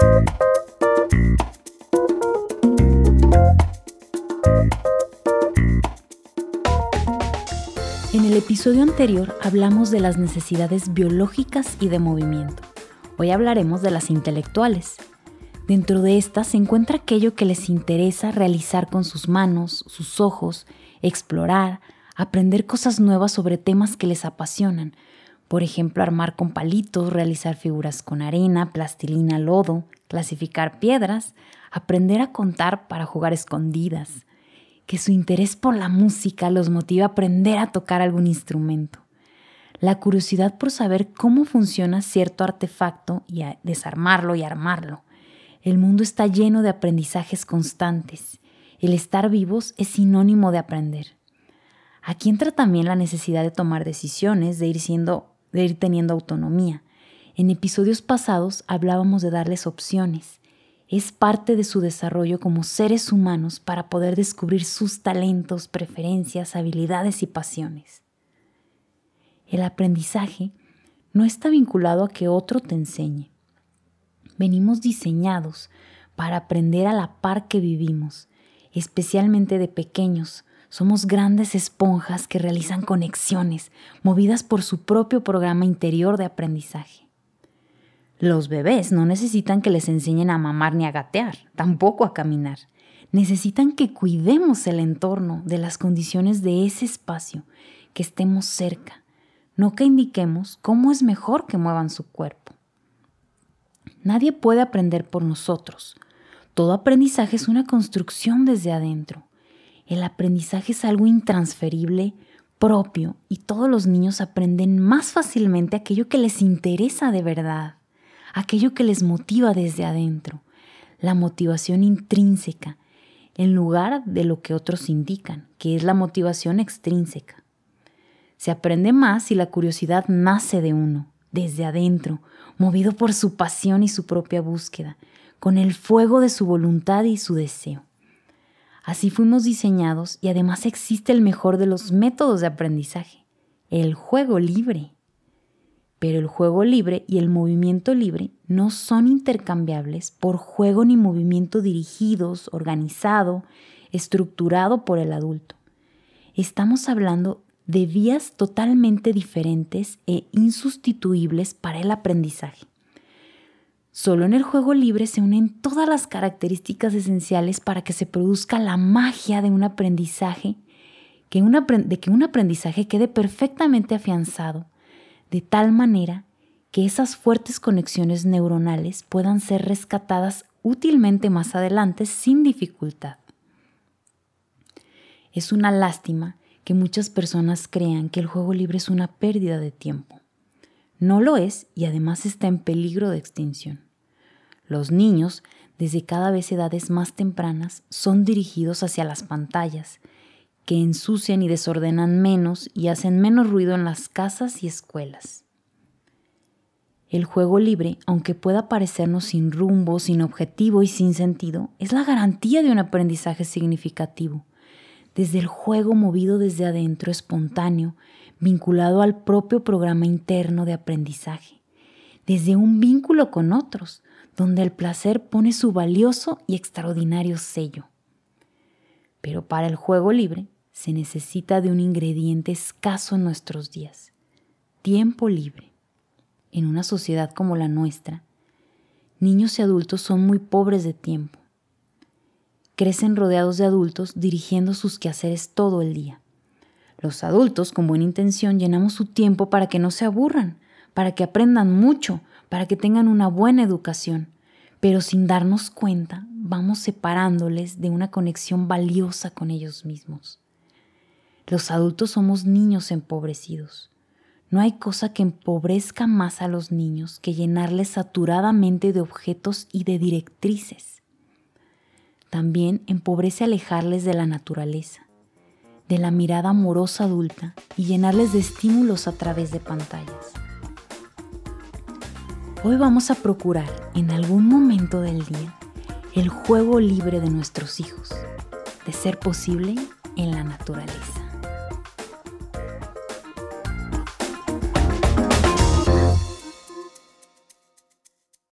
En el episodio anterior hablamos de las necesidades biológicas y de movimiento. Hoy hablaremos de las intelectuales. Dentro de estas se encuentra aquello que les interesa realizar con sus manos, sus ojos, explorar, aprender cosas nuevas sobre temas que les apasionan. Por ejemplo, armar con palitos, realizar figuras con arena, plastilina, lodo, clasificar piedras, aprender a contar para jugar escondidas, que su interés por la música los motiva a aprender a tocar algún instrumento. La curiosidad por saber cómo funciona cierto artefacto y desarmarlo y armarlo. El mundo está lleno de aprendizajes constantes. El estar vivos es sinónimo de aprender. Aquí entra también la necesidad de tomar decisiones, de ir siendo, de ir teniendo autonomía. En episodios pasados hablábamos de darles opciones, es parte de su desarrollo como seres humanos para poder descubrir sus talentos, preferencias, habilidades y pasiones. El aprendizaje no está vinculado a que otro te enseñe. Venimos diseñados para aprender a la par que vivimos, especialmente de pequeños. Somos grandes esponjas que realizan conexiones, movidas por su propio programa interior de aprendizaje. Los bebés no necesitan que les enseñen a mamar ni a gatear, tampoco a caminar. Necesitan que cuidemos el entorno de las condiciones de ese espacio, que estemos cerca, no que indiquemos cómo es mejor que muevan su cuerpo. Nadie puede aprender por nosotros. Todo aprendizaje es una construcción desde adentro. El aprendizaje es algo intransferible, propio, y todos los niños aprenden más fácilmente aquello que les interesa de verdad aquello que les motiva desde adentro, la motivación intrínseca, en lugar de lo que otros indican, que es la motivación extrínseca. Se aprende más si la curiosidad nace de uno, desde adentro, movido por su pasión y su propia búsqueda, con el fuego de su voluntad y su deseo. Así fuimos diseñados y además existe el mejor de los métodos de aprendizaje, el juego libre. Pero el juego libre y el movimiento libre no son intercambiables por juego ni movimiento dirigidos, organizado, estructurado por el adulto. Estamos hablando de vías totalmente diferentes e insustituibles para el aprendizaje. Solo en el juego libre se unen todas las características esenciales para que se produzca la magia de un aprendizaje, de que un aprendizaje quede perfectamente afianzado de tal manera que esas fuertes conexiones neuronales puedan ser rescatadas útilmente más adelante sin dificultad. Es una lástima que muchas personas crean que el juego libre es una pérdida de tiempo. No lo es y además está en peligro de extinción. Los niños, desde cada vez edades más tempranas, son dirigidos hacia las pantallas que ensucian y desordenan menos y hacen menos ruido en las casas y escuelas. El juego libre, aunque pueda parecernos sin rumbo, sin objetivo y sin sentido, es la garantía de un aprendizaje significativo. Desde el juego movido desde adentro, espontáneo, vinculado al propio programa interno de aprendizaje. Desde un vínculo con otros, donde el placer pone su valioso y extraordinario sello. Pero para el juego libre, se necesita de un ingrediente escaso en nuestros días, tiempo libre. En una sociedad como la nuestra, niños y adultos son muy pobres de tiempo. Crecen rodeados de adultos dirigiendo sus quehaceres todo el día. Los adultos, con buena intención, llenamos su tiempo para que no se aburran, para que aprendan mucho, para que tengan una buena educación, pero sin darnos cuenta vamos separándoles de una conexión valiosa con ellos mismos. Los adultos somos niños empobrecidos. No hay cosa que empobrezca más a los niños que llenarles saturadamente de objetos y de directrices. También empobrece alejarles de la naturaleza, de la mirada amorosa adulta y llenarles de estímulos a través de pantallas. Hoy vamos a procurar en algún momento del día el juego libre de nuestros hijos, de ser posible en la naturaleza.